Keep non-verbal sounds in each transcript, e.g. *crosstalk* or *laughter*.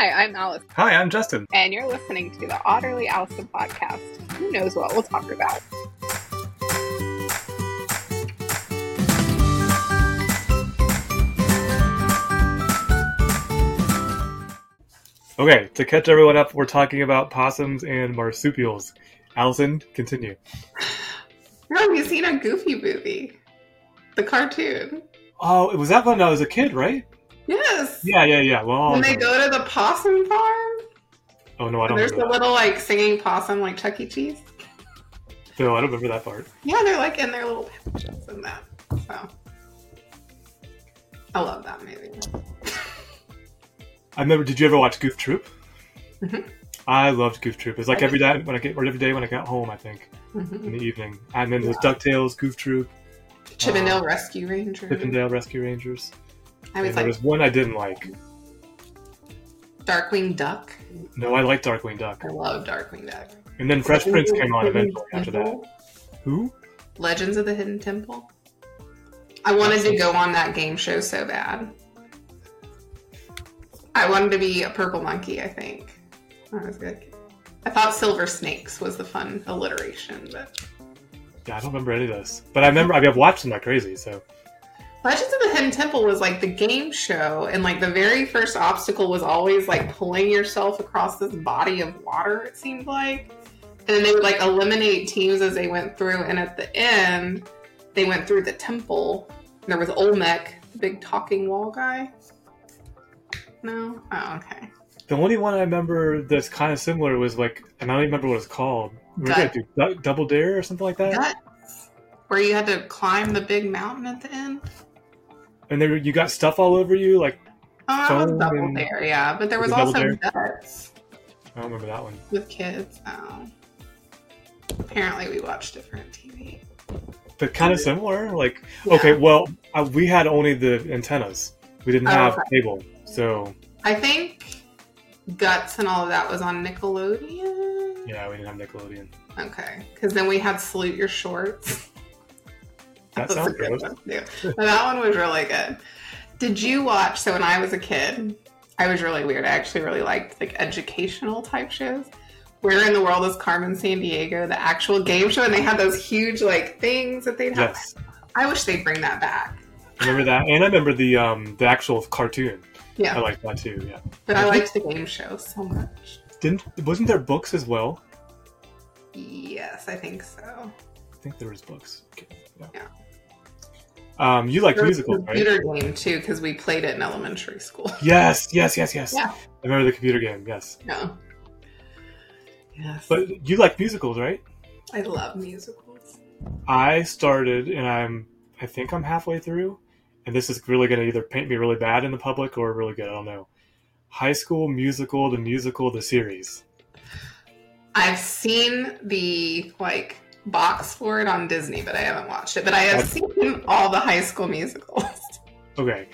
Hi, I'm Allison, Hi, I'm Justin. and you're listening to the Otterly Owlsome podcast. Who knows what we'll talk about? Okay, to catch everyone up, we're talking about possums and marsupials. Allison, continue. *sighs* No, have you seen a Goofy movie? The cartoon. Oh, it was that when I was a kid, right? Yes. Yeah, yeah, yeah. Long When they ago. go to the possum farm, Oh no, I don't there's the little like singing possum like Chuck E. Cheese. No, I don't remember that part. Yeah, they're like in their little pouches and that. So I love that movie. I remember. Did you ever watch Goof Troop? Mhm. I loved Goof Troop. It's like I every day when I get, or every day when I got home, I think, in Mhm. the evening. And then there's DuckTales, Goof Troop, Chip 'n Dale Rescue Ranger. Chip 'n Dale Rescue Rangers. I was And there was one I didn't like. Darkwing Duck. No, I liked Darkwing Duck. I love Darkwing Duck. And then Fresh Prince came on Hidden eventually after that. Who? Legends of the Hidden Temple. I wanted to go on that game show so bad. I wanted to be a purple monkey, I think. That was good. I thought Silver Snakes was the fun alliteration, but Yeah, I don't remember any of this. But I remember, I mean, I've watched them like crazy, so. Legends of the Hidden Temple was like the game show, and like the very first obstacle was always like pulling yourself across this body of water, it seemed like. And then they would like eliminate teams as they went through, and at the end, they went through the temple. And there was Olmec, the big talking wall guy. No? Oh, okay. The only one I remember that's kind of similar was like, and I don't even remember what it's called. We were Gut. gonna do Du- Double Dare or something like that. Guts, where you had to climb the big mountain at the end. And there, you got stuff all over you. Like, Oh, was Double Dare, yeah. But there Was was also? Guts. I don't remember that one. with kids. Oh. Apparently, we watch different TV. But kind of similar. Like, okay, well, uh, we had only the antennas. We didn't Oh, have okay. cable, so I think Guts and all of that was on Nickelodeon. yeah, we didn't have Nickelodeon. Okay, because then we had Salute Your Shorts. *laughs* That *laughs* sounds good gross. one, too. *laughs* That one was really good. Did you watch? So when I was a kid, I was really weird. I actually really liked like educational type shows. Where in the world is Carmen Sandiego, the actual game show, and they had those huge like things that they'd have. Yes, I wish they'd bring that back. I remember that, and I remember the um the actual cartoon. Yeah, I liked that too. Yeah, but I liked the game show so much. didn't wasn't there books as well? Yes, I think so. I think there was books. Okay, yeah. Yeah. Um, you like musicals, right? computer game too because we played it in elementary school. *laughs* Yes, yes, yes, yes. Yeah. I remember the computer game. Yes, Yeah. Yes. but you like musicals, right? I love musicals. I started, and I'm I think I'm halfway through, and this is really going to either paint me really bad in the public or really good. I don't know. High School Musical, the musical, the series. I've seen the like box for it on Disney, but I haven't watched it. But I have seen all the High School Musicals. *laughs* Okay.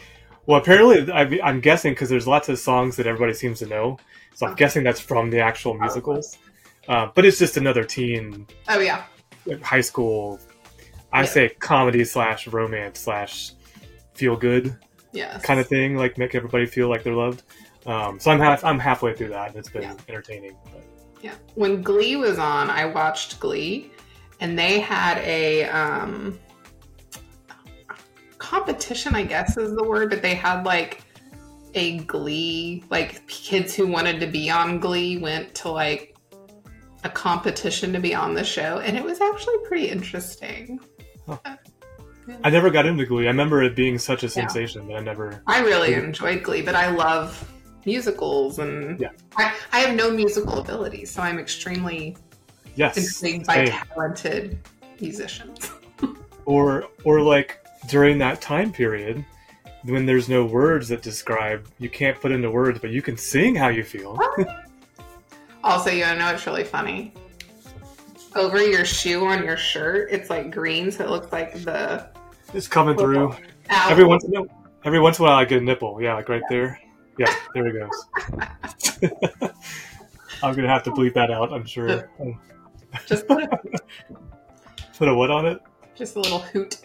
Well, apparently, I, I'm guessing because there's lots of songs that everybody seems to know, so I'm Okay. guessing that's from the actual musicals. Uh, but it's just another teen Oh yeah, high school. I Yeah. say comedy slash romance slash feel good yes. kind of thing, like make everybody feel like they're loved. Um, so I'm half I'm halfway through that, and it's been Yeah. entertaining. But Yeah. When Glee was on, I watched Glee, and they had a um, competition, I guess is the word, but they had like a Glee, like kids who wanted to be on Glee went to like a competition to be on the show, and it was actually pretty interesting. Huh. Uh, I never got into Glee. I remember it being such a sensation, but I never. I really enjoyed Glee, but I love musicals, and Yeah. I, I have no musical ability, so I'm extremely Yes, intrigued by same. talented musicians. *laughs* or or like during that time period when there's no words that describe, you can't put into words, but you can sing how you feel. Ah. Also, you know it's really funny? Over your shoe on your shirt, it's like green, so it looks like the It's coming through. owl. Every once in a every once in a while, I get a nipple. Yeah, like right there. Yeah, there it goes. *laughs* *laughs* I'm gonna have to bleep that out. I'm sure. Just put a, *laughs* Put a what on it? just a little hoot.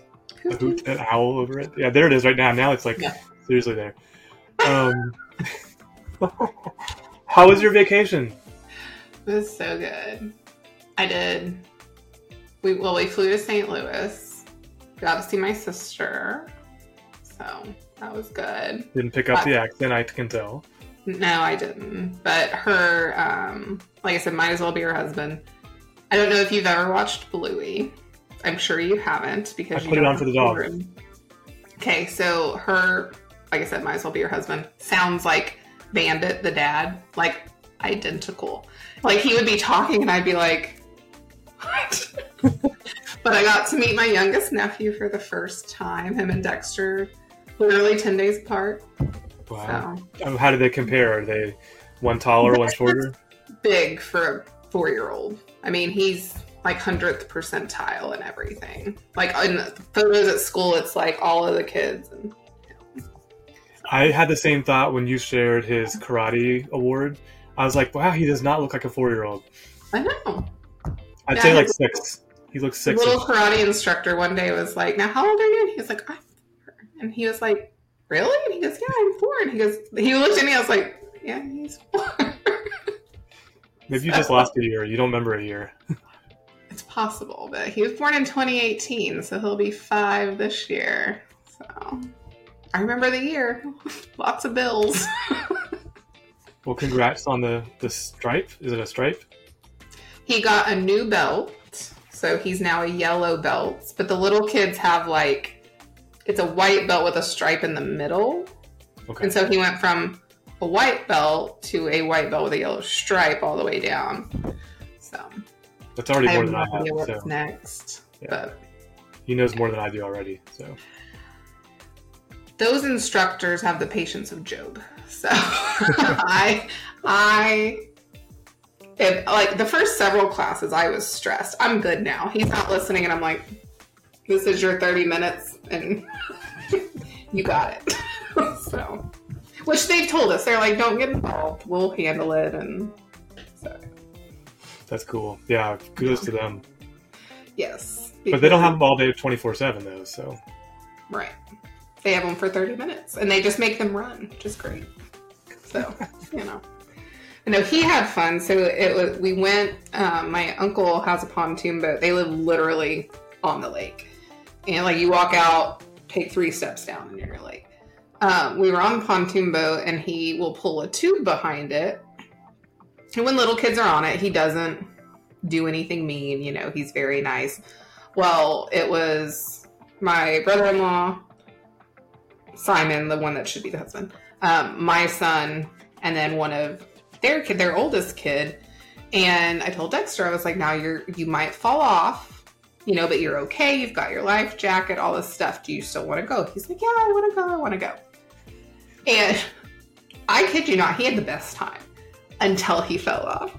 A hoot, an owl over it. Yeah, there it is right now. Now it's like Yeah. seriously there. Um, *laughs* How was your vacation? It was so good. I did. We well, we flew to St. Louis. Got to see my sister. So that was good. Didn't pick up the accent, I can tell. No, I didn't. But her, um, like I said, might as well be her husband. I don't know if you've ever watched Bluey. I'm sure you haven't because I you put it on for the dog. children. Okay, so her, like I said, might as well be her husband. Sounds like Bandit, the dad, like identical. Like he would be talking, and I'd be like, "What?" *laughs* but I got to meet my youngest nephew for the first time. Him and Dexter, literally ten days apart. Wow. So Um, How do they compare? Are they one taller, one shorter? big for a four year old. I mean, he's like hundredth percentile and everything. Like in photos at school, it's like all of the kids. And I had the same thought when you shared his karate award. I was like, wow, he does not look like a four year old. I know. I'd Yeah, say like six. He looks six. little karate instructor one day was like, "Now, how old are you?" And he was like, "I'm four. And he was like, "Really?" And he goes, "Yeah, I'm four. And he goes, he looked at me. I was like, "Yeah, he's four. *laughs* Maybe you just lost a year. You don't remember a year. it's possible, but he was born in 2018, so he'll be five this year. So I remember the year. *laughs* Lots of bills. *laughs* Well, congrats on the, the stripe. Is it a stripe? He got a new belt, so he's now a yellow belt. But the little kids have like it's a white belt with a stripe in the middle, Okay. and so he went from a white belt to a white belt with a yellow stripe all the way down. So That's already more than no I have. what's So next. Yeah. But he knows more than I do already. So those instructors have the patience of Job. So *laughs* I I if, like the first several classes I was stressed. I'm good now. He's not listening and I'm like this is your 30 minutes and *laughs* you got it. *laughs* so which they've told us. They're like don't get involved. We'll handle it and so that's cool. Yeah, kudos to them. yes. But they don't have them all day 24 7, though. So Right. They have them for 30 minutes and they just make them run, which is great. So, *laughs* you know. I know he had fun. So it was, we went, um, my uncle has a pontoon boat. They live literally on the lake. And like you walk out, take three steps down and you're lake. Um, we were on the pontoon boat and he will pull a tube behind it. And when little kids are on it, he doesn't do anything mean. You know, he's very nice. Well, it was my brother-in-law simon the one that should be the husband um, my son and then one of their kid their oldest kid and i told dexter i was like now you're you might fall off you know but you're okay you've got your life jacket all this stuff do you still want to go he's like yeah i want to go i want to go and i kid you not he had the best time until he fell off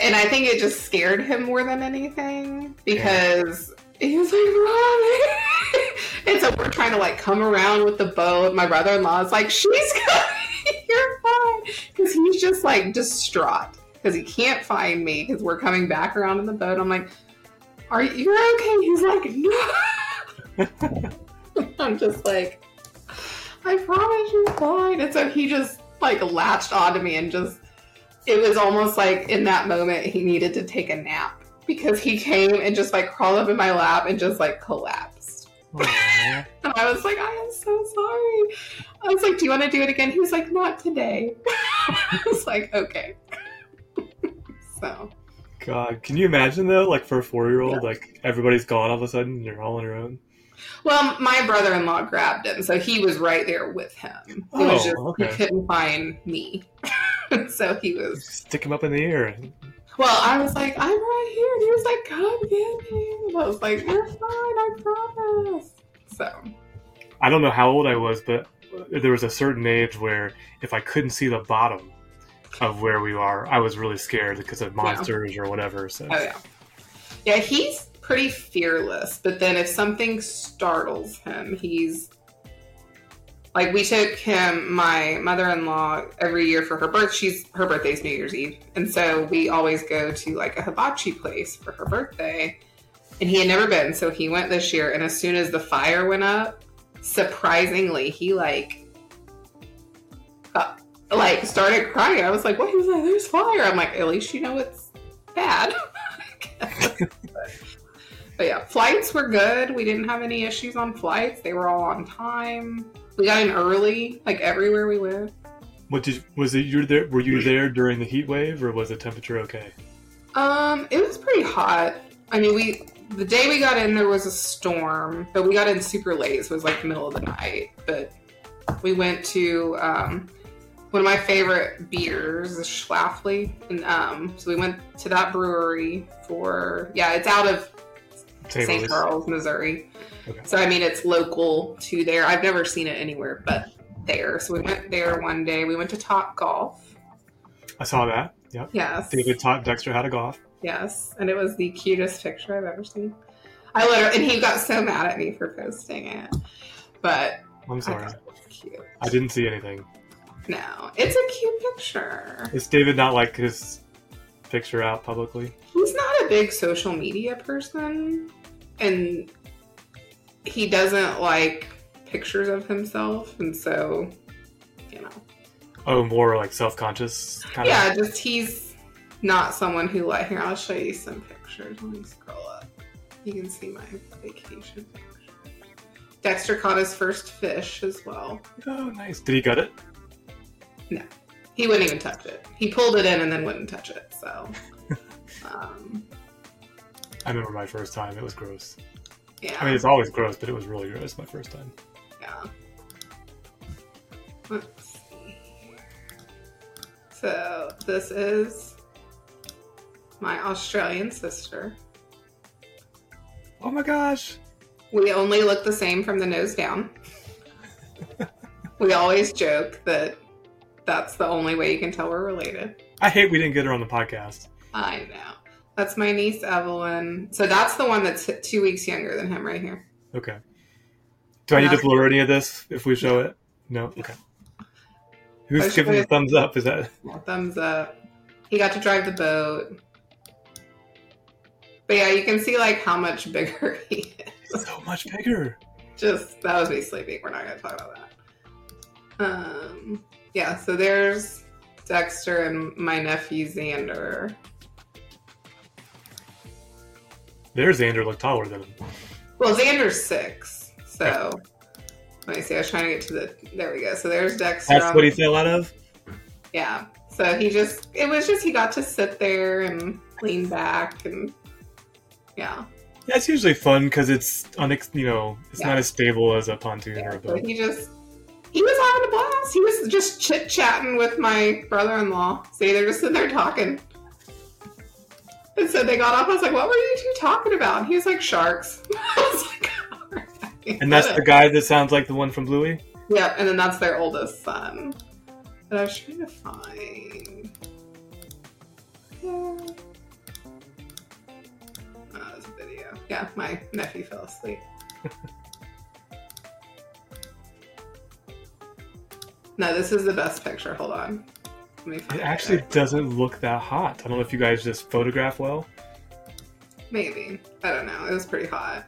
and i think it just scared him more than anything because he was like, Mommy. *laughs* and so we're trying to like come around with the boat. My brother in law is like, She's coming, *laughs* you're fine. Because he's just like distraught because he can't find me because we're coming back around in the boat. I'm like, Are you okay? He's like, No. *laughs* I'm just like, I promise you're fine. And so he just like latched onto me and just, it was almost like in that moment he needed to take a nap because he came and just like crawled up in my lap and just like collapsed. *laughs* And I was like, I am so sorry. I was like, Do you want to do it again? He was like, Not today. *laughs* I was like, Okay. *laughs* so, God, can you imagine though? Like for a four year old, like everybody's gone all of a sudden, and you're all on your own. Well, my brother in law grabbed him. So he was right there with him. It was Oh, just, okay. he couldn't find me. *laughs* so he was, Stick him up in the air. well, I was like, I'm right here. And he was like, Come get me. And I was like, You're fine. I promise. So, I don't know how old I was, but there was a certain age where if I couldn't see the bottom of where we are, I was really scared because of monsters or whatever. So Oh yeah. Yeah, he's pretty fearless, but then if something startles him, he's like we took him my mother-in-law every year for her birth. She's her birthday's New Year's Eve. And so we always go to like a hibachi place for her birthday. And he had never been, so he went this year and as soon as the fire went up, surprisingly, he like got like started crying. I was like, "What?" He was like, "There's fire." I'm like, "At least you know it's bad." *laughs* *laughs* but, yeah, flights were good. We didn't have any issues on flights. They were all on time. We got in early, like everywhere we went. What did was it? You there? Were you there during the heat wave, or was the temperature okay? Um, it was pretty hot. I mean, we the day we got in there was a storm, but we got in super late. So it was like the middle of the night. But we went to um, one of my favorite beers, is Schlafly, and um, so we went to that brewery for yeah, it's out of St. Charles, Missouri. Okay. So I mean, it's local to there. I've never seen it anywhere but there. So we went there one day. We went to Top Golf. I saw that. Yep. Yes. David taught Dexter how to golf. Yes, and it was the cutest picture I've ever seen. I literally, and he got so mad at me for posting it, but I'm sorry. thought it was cute. I didn't see anything. No, it's a cute picture. Is David not like his picture out publicly? He's not a big social media person, and he doesn't like pictures of himself, and so you know, Oh, more like self-conscious kind yeah, of. just he's not someone who like. Here, I'll show you some pictures. Let me scroll up. You can see my vacation picture. Dexter caught his first fish as well. Oh, nice. Did he gut it? No, he wouldn't even touch it. He pulled it in and then wouldn't touch it. So, *laughs* um, I remember my first time. It was gross. yeah, I mean, it's always gross, but it was really gross my first time. yeah. Let's see. So this is my Australian sister. Oh my gosh. We only look the same from the nose down. we always joke that that's the only way you can tell we're related. I hate we didn't get her on the podcast. I know. That's my niece Evelyn. So that's the one that's two weeks younger than him right here. Okay. Do I need to blur any of this if we show it? No? Okay. Who's giving the thumbs up? Is that. Thumbs up. He got to drive the boat. But yeah, you can see like how much bigger *laughs* he is. so much bigger? Just that was me sleeping. We're not gonna talk about that. Um yeah, so there's Dexter and my nephew Xander. There's Xander look taller than him. Well, Xander's six. So let me see. I was trying to get to the. There we go. So there's Dexter. That's what he fell out of? Yeah. So he just. It was just he got to sit there and lean back and. Yeah. Yeah, it's usually fun because it's unex- you know it's Yeah. not as stable as a pontoon or yeah. a So boat. he just. He was having a blast. He was just chit chatting with my brother in law. See, they're just sitting there talking. And so they got off. I was like, "What were you two talking about?" And he was like, "Sharks." *laughs* Was like, "Alright." And that's the guy that sounds like the one from Bluey. Yep, and then that's their oldest son. But I was trying to find. Yeah. Oh, video. Yeah, my nephew fell asleep. *laughs* no, this is the best picture. Hold on. Let me find It actually it. doesn't look that hot. I don't know if you guys just photograph well. Maybe. I don't know. It was pretty hot.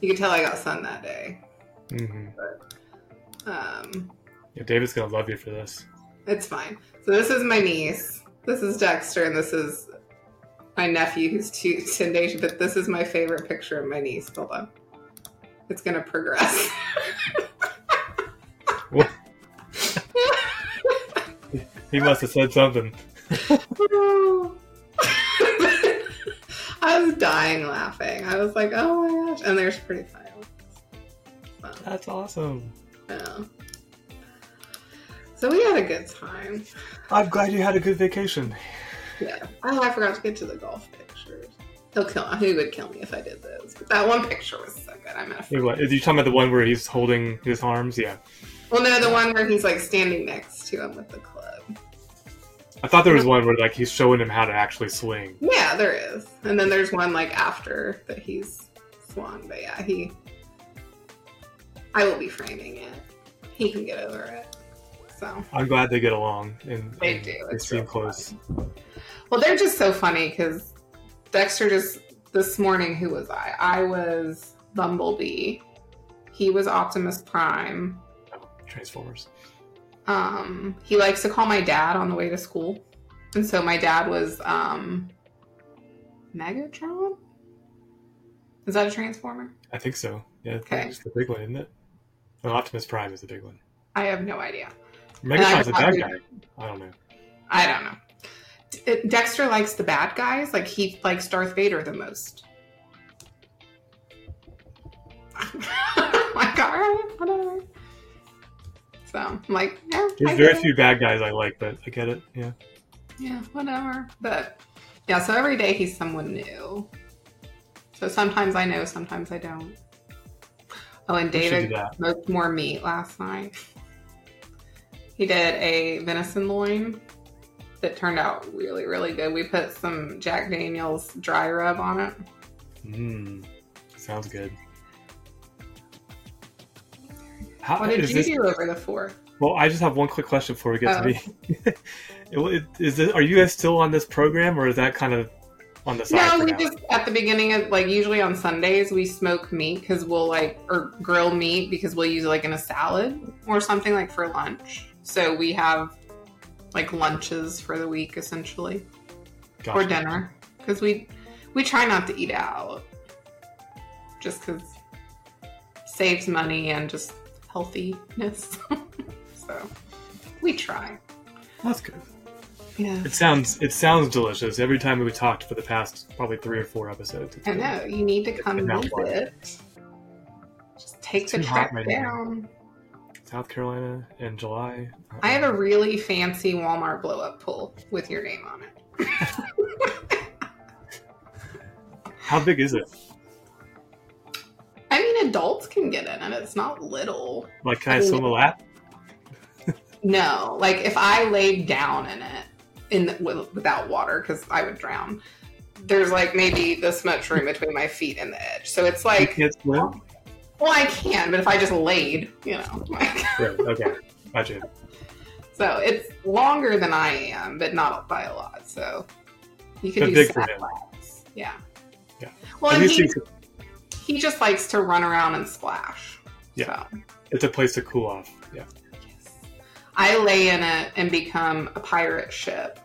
You could tell I got sun that day. Mm-hmm. Um, Yeah, David's gonna love you for this. It's fine. So this is my niece. This is Dexter, and this is my nephew, who's two, ten days. But this is my favorite picture of my niece. Hold on, it's gonna progress. *laughs* He must have said something. *laughs* I was dying laughing. I was like, "Oh my gosh!" And there's pretty. So, That's awesome. yeah. So we had a good time. I'm glad you had a good vacation. Yeah. Oh, I forgot to get to the golf pictures. He'll kill. He would kill me if I did those. But that one picture was so good. I'm gonna. Wait, what? Are you talking about the one where he's holding his arms? Yeah. Well, no, the one where he's like standing next to him with the club. I thought there was one where like he's showing him how to actually swing. Yeah, there is. And then there's one like after that he's swung. But yeah, he. I will be framing it. He can get over it. So. I'm glad they get along and, They and do, They it's seem real close. Well, they're just so funny because Dexter just this morning. Who was I? I was Bumblebee. He was Optimus Prime. Transformers. Um, he likes to call my dad on the way to school, and so my dad was um, Megatron. Is that a transformer? I think so. Yeah, Okay. it's the big one, isn't it? No, Optimus Prime is the big one. I have no idea. Megatron's a bad guy. I don't know. I don't know. D- Dexter likes the bad guys. Like he likes Darth Vader the most. *laughs* like, all right, whatever. So I'm like, There's very few bad guys I like, but I get it. Yeah. Yeah, whatever. But yeah, so every day he's someone new. So sometimes I know, sometimes I don't. Oh, and David smoked more meat last night. He did a venison loin that turned out really, really good. We put some Jack Daniels dry rub on it. Mmm. Sounds good. How, What did you this- do over the fourth? Well, I just have one quick question before we get Oh. *laughs* to me. Is this, are you guys still on this program, or is that kind of on the side? No, we now? just at the beginning of like usually on Sundays we smoke meat because we'll like or grill meat because we'll use it like in a salad or something like for lunch. So we have like lunches for the week essentially Gotcha. or dinner because we we try not to eat out just because saves money and just healthiness. *laughs* so we try. That's good. Yeah. It sounds it sounds delicious. Every time we talked for the past probably three or four episodes. it's I good. know you need to come been that long. visit. Just take It's the too hot trek right now. down. South Carolina in July. I have a really fancy Walmart blow up pool with your name on it. *laughs* How big is it? I mean, adults can get in and It's not little. Like, can I I mean- swim a lap? No, like if I laid down in it in the, with, without water because I would drown. There's like maybe this much room between my feet and the edge, so it's You like can't swim. well, I can, but if I just laid, you know, *laughs* like, Right. Okay. Gotcha. so it's longer than I am, but not by a lot. So you could do big for sat laps. Yeah. Yeah. Well, and he, you- he just likes to run around and splash. Yeah. So. it's a place to cool off. Yeah. I lay in it and become a pirate ship.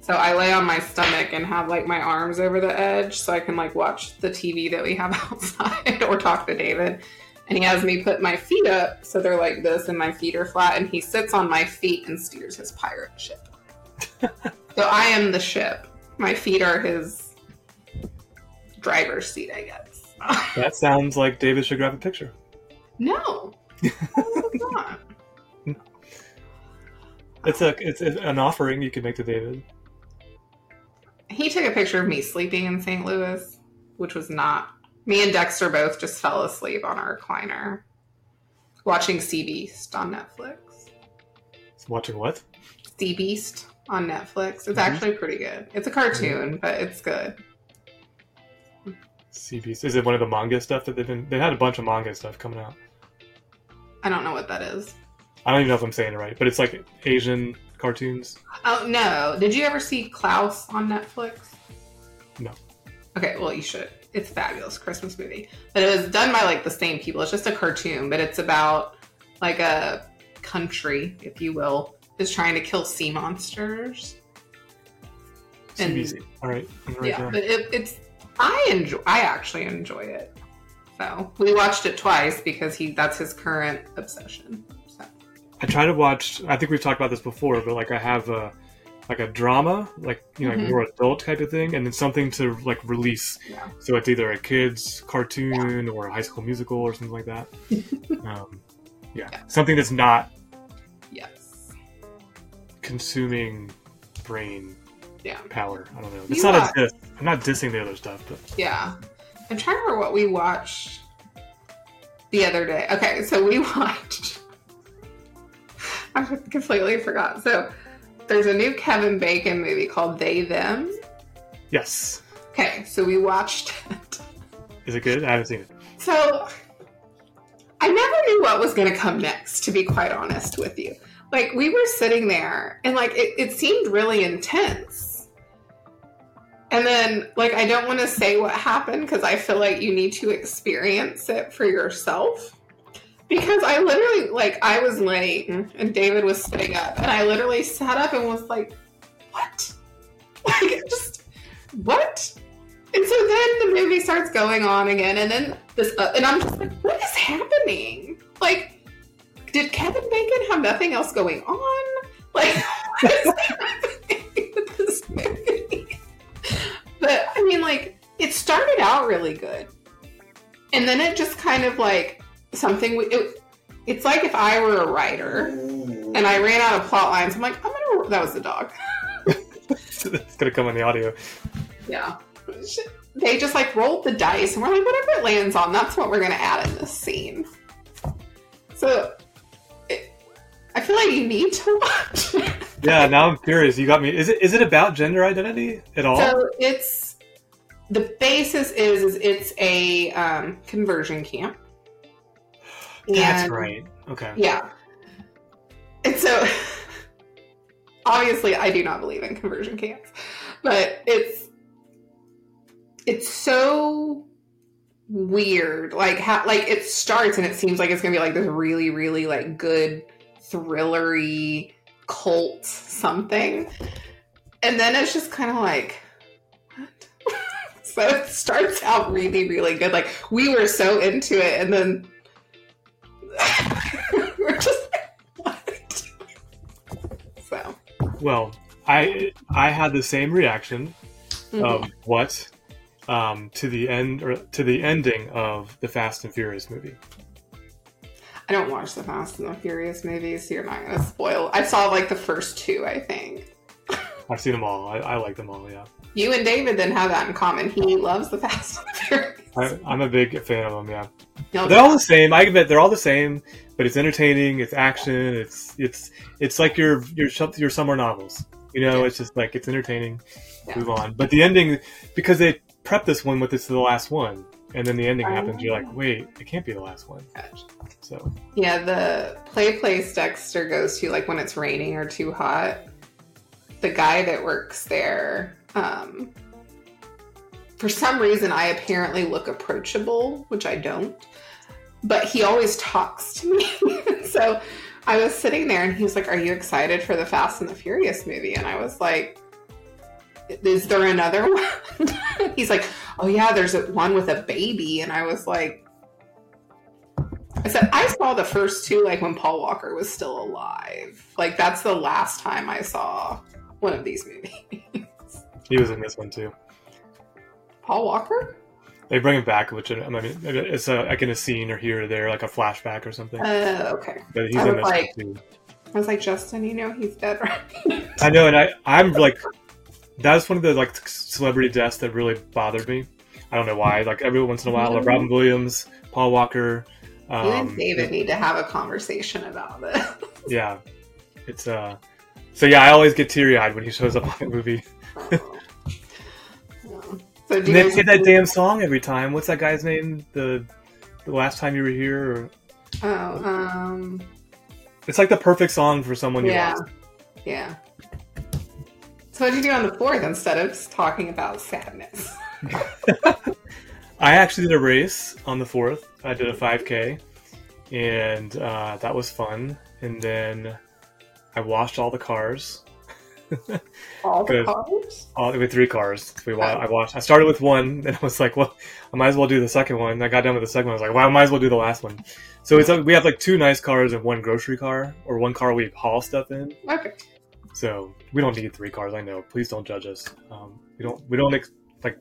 So I lay on my stomach and have like my arms over the edge so I can like watch the TV that we have *laughs* outside or talk to David. And he has me put my feet up so they're like this and my feet are flat and he sits on my feet and steers his pirate ship. *laughs* so I am the ship. My feet are his driver's seat, I guess. That sounds like David should grab a picture. no. *laughs* It's not. It's a it's an offering you can make to David. He took a picture of me sleeping in St. Louis, which was not. Me and Dexter both just fell asleep on our recliner watching Sea Beast on Netflix. Watching what? Sea Beast on Netflix. It's Mhm. actually pretty good. It's a cartoon, but it's good. CBs. Is it one of the manga stuff that they've been? They had a bunch of manga stuff coming out. I don't know what that is. I don't even know if I'm saying it right, but it's like Asian cartoons. Oh no! Did you ever see Klaus on Netflix? No. Okay, well you should. It's a fabulous Christmas movie. But it was done by like the same people. It's just a cartoon, but it's about like a country, if you will, is trying to kill sea monsters. And- CBC. All right. I'm gonna write yeah, but it, it's I enjoy. I actually enjoy it. So we watched it twice because he that's his current obsession. So I try to watch. I think we've talked about this before, but like I have a like a drama, like you know, like Mhm. more adult type of thing, and then something to like release. Yeah. So it's either a kids cartoon or a high school musical or something like that. *laughs* um, yeah. Yeah. something that's not yes, consuming brain yeah. power. I don't know. It's You not are- a diss. I'm not dissing the other stuff, but Yeah. I'm trying to remember what we watched the other day. Okay, so we *laughs* watched. I completely forgot. So there's a new Kevin Bacon movie called They Them. yes. Okay, so we watched *laughs* it. Is it good? I haven't seen it. So I never knew what was going to come next, to be quite honest with you. Like, we were sitting there and, like, it, it seemed really intense. And then, like, I don't want to say what happened because I feel like you need to experience it for yourself. Because I literally, like, I was laying and David was sitting up, and I literally sat up and was like, what? *laughs* Like, just, what? And so then the movie starts going on again, and then this, uh, and I'm just like, what is happening? Like, did Kevin Bacon have nothing else going on? *laughs* Like, what is happening with this movie? But I mean, like, it started out really good, and then it just kind of like something. we- It, it's like if I were a writer and I ran out of plot lines. I'm like, I'm gonna. That was the dog. *laughs* it's gonna come on the audio. Yeah. They just like rolled the dice and we're like, whatever it lands on, that's what we're gonna add in this scene. So it, I feel like you need to *laughs* watch it. Yeah, now I'm curious. You got me. Is it is it about gender identity at all? So it's the basis is is it's a um, conversion camp. That's And- right. Okay. Yeah. And so obviously I do not believe in conversion camps, but it's it's so weird. Like how like it starts and it seems like it's gonna be like this really, really like good thrillery cult something. And then it's just kind of like what? *laughs* so it starts out really, really good. Like we were so into it and then *laughs* we're just like, what? So Well, I I had the same reaction mhm. of what um, to the end or to the ending of the Fast and Furious movie. I don't watch the Fast and the Furious movies, so you're not gonna spoil. I saw like the first two, I think. I've seen them all. I, I like them all. Yeah, You and David then have that in common. He loves the Fast and the Furious. I, I'm a big fan of them. Yeah, No, they're all the same. I admit they're all the same, but it's entertaining. It's action. It's it's it's like your your your summer novels. You know, Yeah. it's just like it's entertaining. Yeah. Move on. But the ending, because they prep this one with it's the last one, and then the ending happens. You're like, wait, it can't be the last one. So Yeah, the play place Dexter goes to, like when it's raining or too hot, the guy that works there, um, for some reason, I apparently look approachable, which I don't, but he always talks to me. *laughs* so I was sitting there and he was like, Are you excited for the Fast and the Furious movie? And I was like, Is there another *laughs* one? He's like, Oh, yeah, there's a, one with a baby. And I was like, I said I saw the first two like when Paul Walker was still alive. Like that's the last time I saw one of these movies. he was in this one too. Paul Walker? They bring him back, which I mean, it's a, like in a scene or here or there, like a flashback or something. Uh, okay. But he's I in was this like- too. I was like, Justin, you know he's dead, right? I know, and I I'm like, that's one of the like celebrity deaths that really bothered me. I don't know why. Like every once in a while, like Robin Williams, Paul Walker. Um, you and David need to have a conversation about this. *laughs* Yeah, it's uh. So yeah, I always get teary eyed when he shows up on that movie. *laughs* *laughs* So do And you they play that damn song every time. What's that guy's name? The the last time you were here, or Oh, um, it's like the perfect song for someone you yeah, lost. yeah. So what did you do on the fourth instead of talking about sadness? *laughs* I actually did a race on the fourth. I did a 5K, and uh, that was fun. And then I washed all the cars. *laughs* All the cars? All with three cars. We wa- I watched. I started with one, and I was like, "Well, I might as well do the second one." I got done with the second one. I was like, "Well, I might as well do the last one." So it's like we have like two nice cars and one grocery car, or one car we haul stuff in. Okay. So we don't need three cars. I know. Please don't judge us. Um, we don't. We don't ex- like.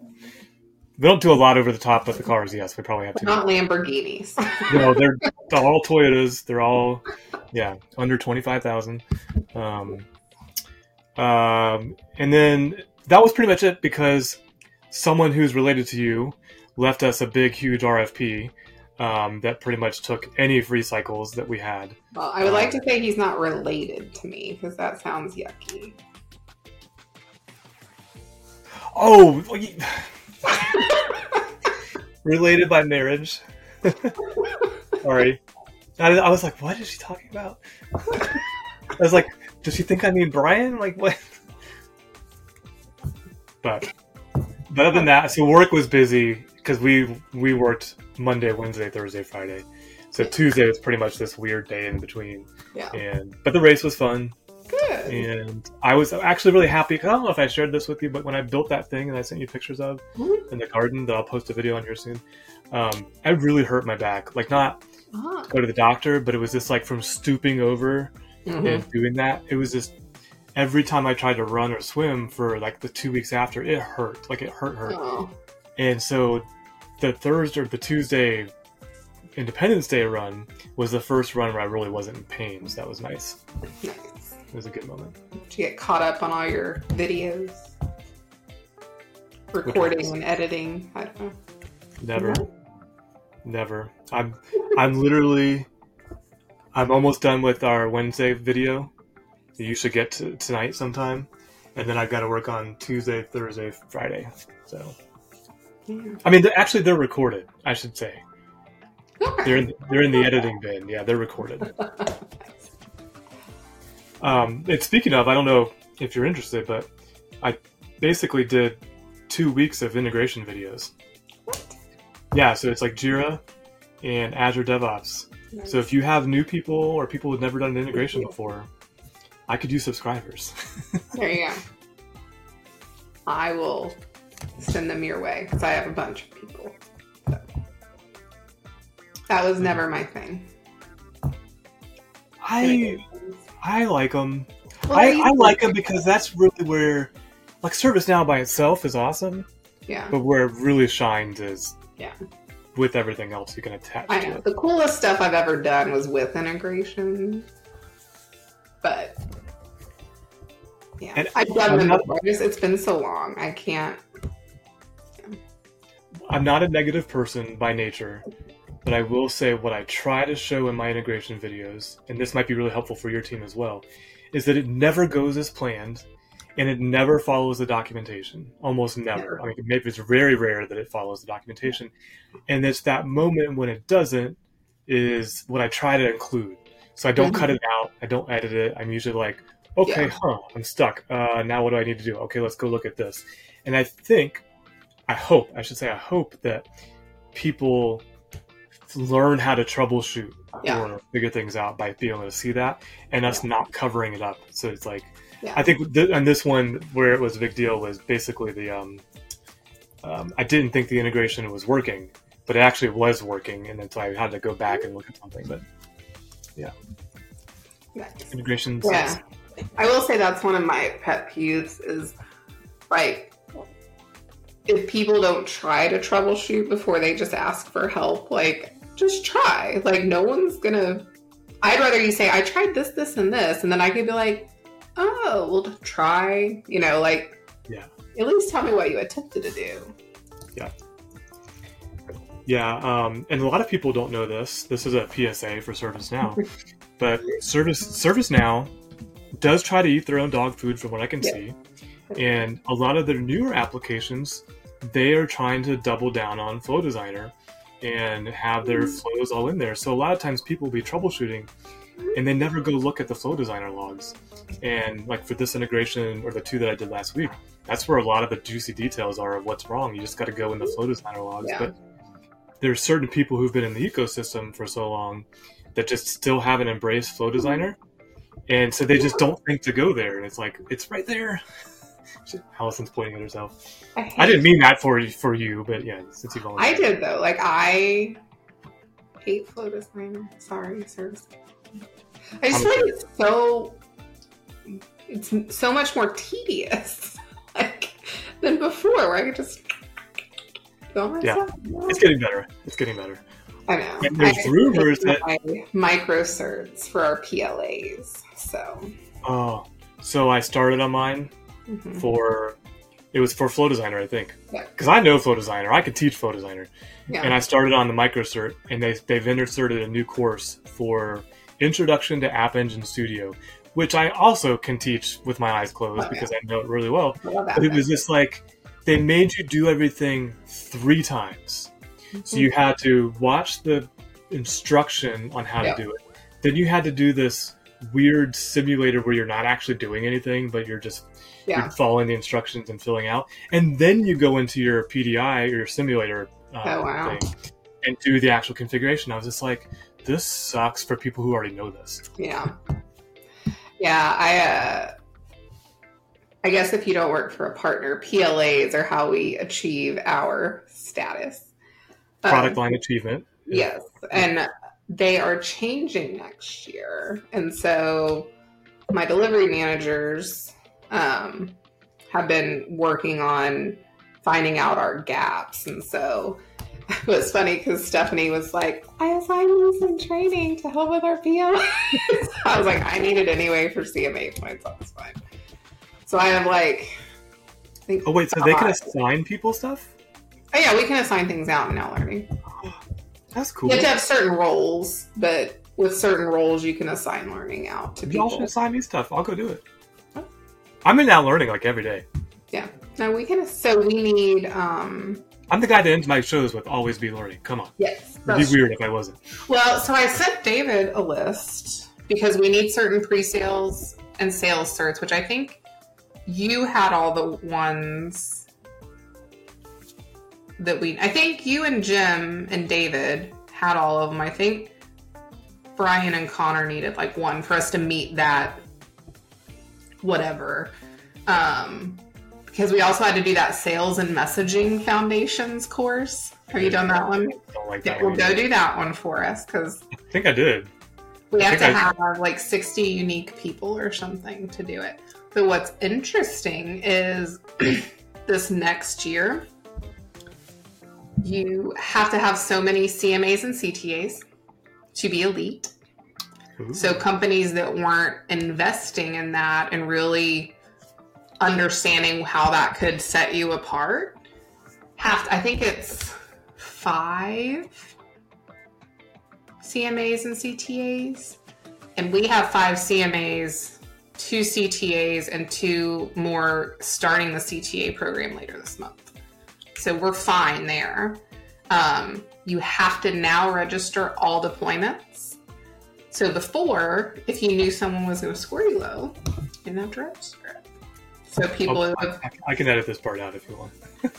We don't do a lot over the top with the cars. Yes, we probably have But to. not Lamborghinis. *laughs* no, they're, *laughs* they're all Toyotas. They're all, yeah, under twenty five thousand. Um, um, and then that was pretty much it because someone who's related to you left us a big, huge RFP um, that pretty much took any free cycles that we had. Well, I would like to say he's not related to me because that sounds yucky. Oh, *laughs* related by marriage. *laughs* Sorry. I, I was like, what is she talking about? I was like, does she think I mean Brian? Like, what? But, but other than that, so work was busy because we we worked Monday, Wednesday, Thursday, Friday. So Tuesday was pretty much this weird day in between. Yeah. And but the race was fun, Good. and I was actually really happy. Cause I don't know if I shared this with you, but when I built that thing and I sent you pictures of Mhm. in the garden that I'll post a video on here soon, um, I really hurt my back. Like not Ah. go to the doctor, but it was just like from stooping over Mhm. and doing that. It was just every time I tried to run or swim for like the two weeks after, it hurt. Like it hurt, hurt. Oh. And so the Thursday or the Tuesday Independence Day run was the first run where I really wasn't in pain. So that was nice. Nice. It was a good moment. Did you get caught up on all your videos? Recording and editing. I don't know. Never, No? never. I'm, I'm literally, I'm almost done with our Wednesday video. that You should get to tonight sometime, and then I've got to work on Tuesday, Thursday, Friday. So. I mean, they're- actually, they're recorded. I should say *laughs* they're in, they're in the editing bin. Yeah, they're recorded. Um, and speaking of, I don't know if you're interested, but I basically did two weeks of integration videos. Yeah, so it's like Jira and Azure DevOps. Nice. So if you have new people or people who've never done an integration before, I could use subscribers. *laughs* There you go. I will send them your way because I have a bunch of people. So. That was never my thing. I I like them. Well, I, I like them because that's really where, like ServiceNow by itself is awesome, Yeah, but where it really shines is Yeah. with everything else you can attach I to know. it. The coolest stuff I've ever done was with integration, but yeah, And I've done them before. It's been so long. I can't. I'm not a negative person by nature, but I will say what I try to show in my integration videos, and this might be really helpful for your team as well, is that it never goes as planned and it never follows the documentation. Almost never. I mean, maybe it's very rare that it follows the documentation. And it's that moment when it doesn't is what I try to include. So I don't Mhm. cut it out, I don't edit it. I'm usually like, okay, Yeah. huh, I'm stuck. Uh, now what do I need to do? Okay, let's go look at this. And I think, I hope, I should say, I hope that people learn how to troubleshoot Yeah. or figure things out by being able to see that and us not covering it up. So it's like, Yeah. I think th- on this one where it was a big deal was basically the, um, um, I didn't think the integration was working, but it actually was working. And then so I had to go back and look at something, but yeah. Nice. integration. Yeah. I will say that's one of my pet peeves is like if people don't try to troubleshoot before they just ask for help, like just try. Like no one's gonna I'd rather you say, I tried this, this, and this, and then I could be like, Oh, well try, you know, like Yeah. At least tell me what you attempted to do. Yeah. Yeah, um, and a lot of people don't know this. This is a PSA for ServiceNow, *laughs* but Service ServiceNow does try to eat their own dog food, from what I can Yeah. see. And a lot of their newer applications, they are trying to double down on Flow Designer and have their mm-hmm. flows all in there. So a lot of times people will be troubleshooting, and they never go look at the Flow Designer logs. And like for this integration or the two that I did last week, that's where a lot of the juicy details are of what's wrong. You just got to go in the Flow Designer logs, Yeah. but there's certain people who've been in the ecosystem for so long that just still haven't embraced Flow Designer, and so they just don't think to go there. And it's like it's right there. Allison's pointing at herself. I, I didn't mean that for for you, but yeah, since you I volunteered. did though. Like I hate flow designer. Sorry, service. I just I'm feel like it's so it's so much more tedious *laughs* like than before where I could just go Yeah. myself. It's getting better. It's getting better. I know. And there's I- rumors that- micro certs for our PLAs. So Oh, so I started on mine mhm. for it was for Flow Designer, I think, Yeah. because I know Flow Designer. I could teach Flow Designer. yeah. and I started on the microcert, and they they've inserted a new course for Introduction to App Engine Studio, which I also can teach with my eyes closed Oh, yeah. because I know it really well. I love that But it was just like they made you do everything three times, so you had to watch the instruction on how Yeah. to do it. Then you had to do this weird simulator where you're not actually doing anything, but you're just yeah. following the instructions and filling out, and then you go into your PDI or your simulator uh, Oh, wow. thing and do the actual configuration. I was just like, this sucks for people who already know this. Yeah. Yeah, I uh I guess if you don't work for a partner, PLAs are how we achieve our status. Um, Product line achievement. Yes, and they are changing next year. And so my delivery managers um, have been working on finding out our gaps. And so *laughs* it was funny because Stephanie was like, I assigned you some training to help with our PLAs. *laughs* I was like, I need it anyway for CMA points. That's fine. So I have like, I think, Oh wait, so they can assign people stuff? oh yeah, we can assign things out in Now Learning. *gasps* That's cool. You have to have certain roles, but with certain roles, you can assign learning out to people. Y'all should assign me stuff. I'll go do it. I'm in now learning like every day. Yeah. No, we can. So we need. um I'm the guy that ends my shows with always be learning. Come on. Yes. It'd be weird if I wasn't. Well, so I sent David a list because we need certain pre-sales and sales certs, which I think you had all the ones that we. I think you and Jim and David had all of them. I think Brian and Connor needed like one for us to meet that whatever. Um, because we also had to do that sales and messaging foundations course. Have you done that one? Like Yeah, that well, one. go do that one for us because I think I did. we I have to I- have like 60 unique people or something to do it. But what's interesting is *clears throat* this next year, you have to have so many CMAs and CTAs to be elite. Ooh. So, companies that weren't investing in that and really understanding how that could set you apart have to, I think it's five CMAs and CTAs. And we have five CMAs, two CTAs, and two more starting the CTA program later this month. So we're fine there. Um, you have to now register all deployments. So before, if you knew someone was going to score you low, you didn't have to register it. So people Oh, would I, I can edit this part out if you want. *laughs*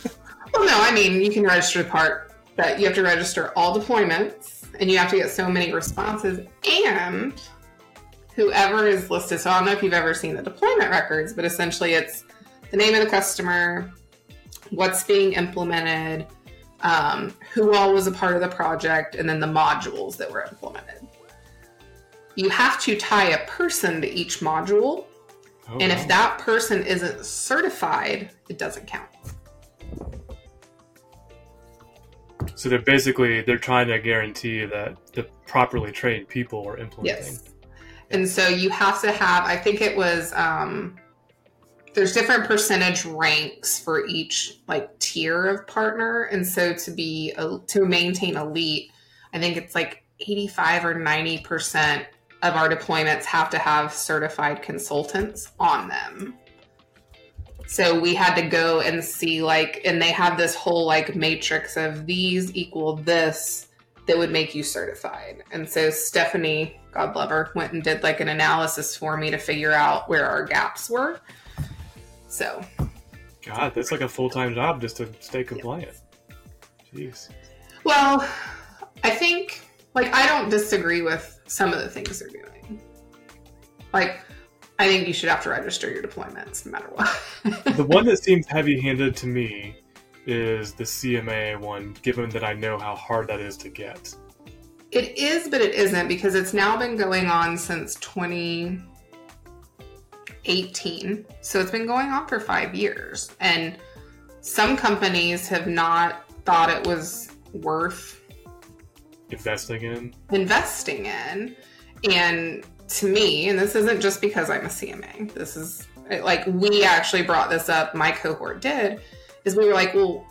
well, no, I mean, you can register the part that you have to register all deployments and you have to get so many responses. And whoever is listed, so I don't know if you've ever seen the deployment records, but essentially it's the name of the customer, what's being implemented, um, who all was a part of the project, and then the modules that were implemented. You have to tie a person to each module, Oh, and wow. if that person isn't certified, it doesn't count. So they're basically they're trying to guarantee that the properly trained people are implementing. Yes. And so you have to have, I think it was, um, there's different percentage ranks for each like tier of partner. And so to be, a, to maintain elite, I think it's like 85 or 90% of our deployments have to have certified consultants on them. So we had to go and see like, and they have this whole like matrix of these equal this that would make you certified. And so Stephanie, God love her, went and did like an analysis for me to figure out where our gaps were. So God, that's like a full time job just to stay compliant. Jeez. Well, I think like I don't disagree with some of the things they're doing. Like I think you should have to register your deployments no matter what. *laughs* The one that seems heavy handed to me is the CMA one, given that I know how hard that is to get. it is, but it isn't because it's now been going on since 2018. So it's been going on for five years. And some companies have not thought it was worth Investing in. investing in. And to me, and this isn't just because I'm a CMA, this is like we actually brought this up, my cohort did, is we were like, well,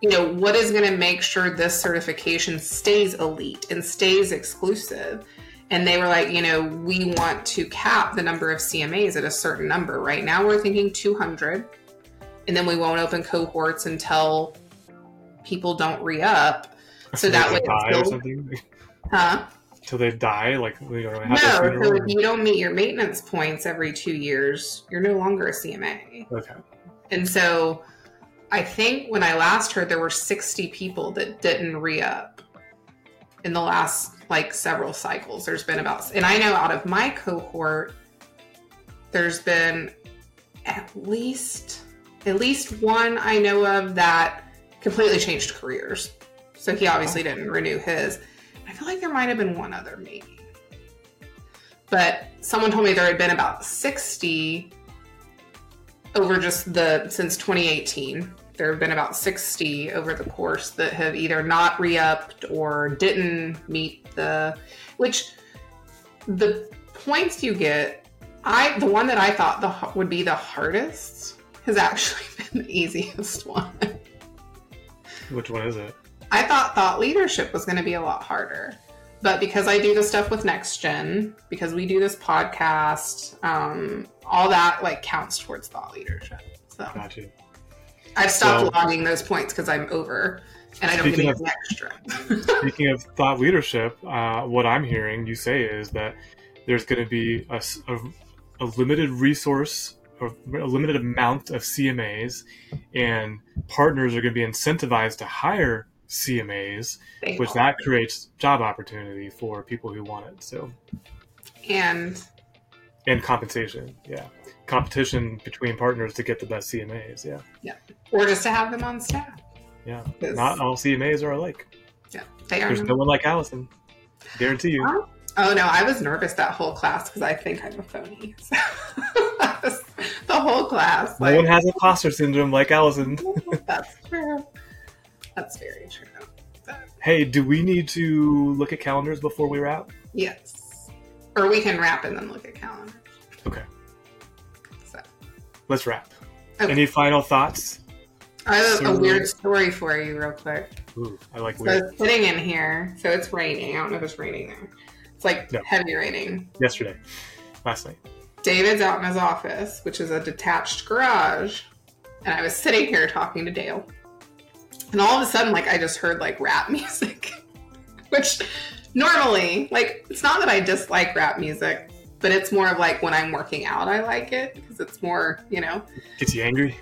you know, what is going to make sure this certification stays elite and stays exclusive? And they were like, you know, we want to cap the number of CMAs at a certain number. Right now, we're thinking 200, and then we won't open cohorts until people don't re up. So that way die or something. Huh? Till they die, like we don't have No, so if you don't meet your maintenance points every two years, you're no longer a CMA. Okay. And so I think when I last heard, there were 60 people that didn't re up in the last like several cycles. There's been about, and I know out of my cohort, there's been at least at least one I know of that completely changed careers. So he obviously didn't renew his. I feel like there might have been one other maybe. But someone told me there had been about 60 over just the since 2018. There have been about 60 over the course that have either not re-upped or didn't meet the which the points you get I the one that I thought the would be the hardest has actually *laughs* been the easiest one. Which one is it? I thought thought leadership was going to be a lot harder. But because I do the stuff with Next Gen, because we do this podcast, um, all that like counts towards thought leadership. So Got you. I've stopped So- logging those points because I'm over and I don't get of- extra. *laughs* Speaking of thought leadership, uh, what I'm hearing you say is that there's going to be a limited resource a limited amount of CMAs, and partners are going to be incentivized to hire CMAs, They which that creates job opportunity for people who want it. So and and compensation, yeah, competition between partners to get the best CMAs, yeah, yeah, or just to have them on staff. yeah. 'Cause- Not all CMAs are alike. Yeah, they are. There's no one like Allison. Guarantee you. Oh no, I was nervous that whole class because I think I'm a phony. So, *laughs* the whole class. No Like, one has imposter syndrome like Allison. *laughs* that's true. That's very true. Hey, do we need to look at calendars before we wrap? yes. Or we can wrap and then look at calendars. Okay, So let's wrap. Okay. Any final thoughts? I have a, So- a weird story for you, real quick. Ooh, I like So weird. it's sitting in here. So it's raining. I don't know if it's raining there. It's like No. heavy raining. Yesterday, last night. David's out in his office, which is a detached garage, and I was sitting here talking to Dale. And all of a sudden, like, I just heard like rap *laughs* music, which normally, like, it's not that I dislike rap music, but it's more of like when I'm working out, I like it because it's more, you know, Gets you angry?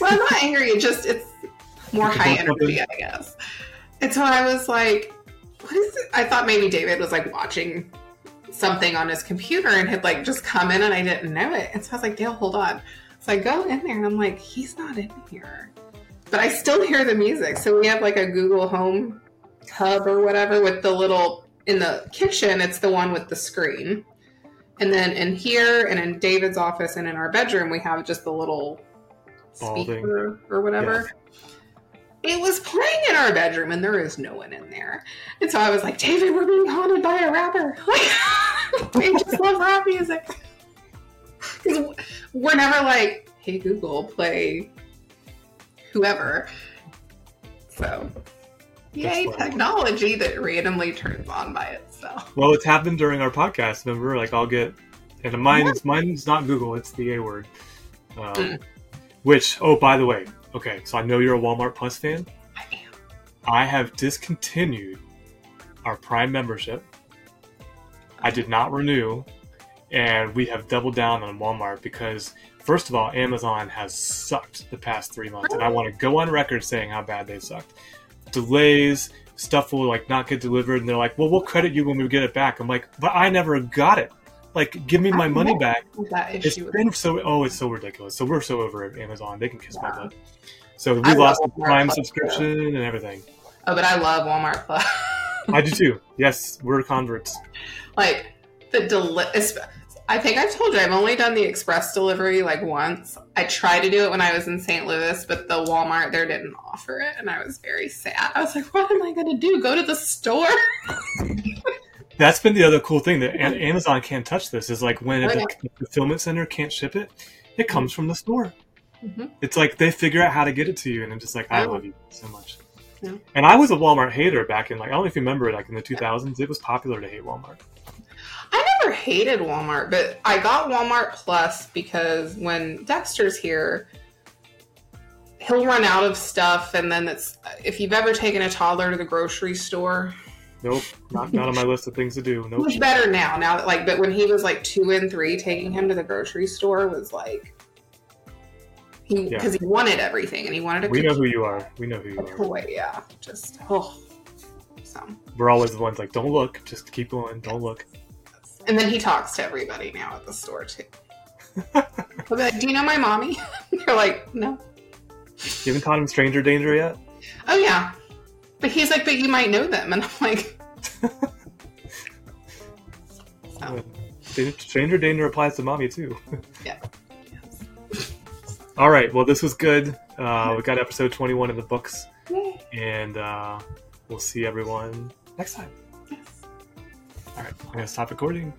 well, I'm not angry. It just it's more high energy, I guess. And so I was like, "What is it?" I thought maybe David was like watching something on his computer and had like just come in, and I didn't know it. And so I was like, "Dale, hold on." So I go in there, and I'm like, "He's not in here," but I still hear the music. So we have like a Google Home hub or whatever with the little in the kitchen. It's the one with the screen. And then in here and in David's office and in our bedroom, we have just the little speaker or whatever. It was playing in our bedroom and there is no one in there. And so I was like, David, we're being haunted by a rapper. *laughs* We *laughs* just love rap music. we're never like, hey, Google, play whoever. So, yay, technology that randomly turns on by itself. Well, it's happened during our podcast. Remember, like I'll get, and mine's mine's not Google. It's the A word. Um, Mm. Which, oh, by the way, okay. So I know you're a Walmart Plus fan. I am. I have discontinued our Prime membership. I did not renew, and we have doubled down on Walmart because, first of all, Amazon has sucked the past three months, and I want to go on record saying how bad they sucked. Delays, stuff will like not get delivered, and they're like, "Well, we'll credit you when we get it back." I'm like, "But I never got it. Like, give me my money back." That It's issue. been so oh, it's so ridiculous. So we're so over at Amazon. They can kiss my butt. So we I lost the Prime Plus, too. subscription and everything. Oh, but I love Walmart Plus. I do too. Yes, we're converts. *laughs* like the deli- I think I've told you I've only done the express delivery like once. I tried to do it when I was in St. Louis, but the Walmart there didn't offer it, and I was very sad. I was like, "What am I going to do? Go to the store?" *laughs* That's been the other cool thing that Amazon can't touch this is like when Oh, the fulfillment center can't ship it, it comes from the store. Mhm. It's like they figure out how to get it to you, and I'm just like, I Oh. love you so much. Yeah. And I was a Walmart hater back in like I don't know if you remember it, like in the 2000s, it was popular to hate Walmart. I never hated Walmart, but I got Walmart Plus because when Dexter's here, he'll run out of stuff, and then it's if you've ever taken a toddler to the grocery store, Nope, not, not on my list of things to do. Nope. He's better now. Now that like, but when he was like two and three, taking him to the grocery store was like he Yeah. because he wanted everything and he wanted a, We know who you are. We know who you are. toy. Yeah, just oh, So, We're always the ones like, don't look, just keep going, don't look. And then he talks to everybody now at the store too. *laughs* He'll be like, "Do you know my mommy?" *laughs* They're like, "No." You haven't taught him stranger danger yet? Oh yeah, but he's like, "But you might know them," and I'm like, *laughs* so, Stranger danger applies to mommy too. Yeah. All right. Well, this was good. Uh, we got episode 21 in the books, Yay. and uh, we'll see everyone next time. All right, I'm gonna stop recording.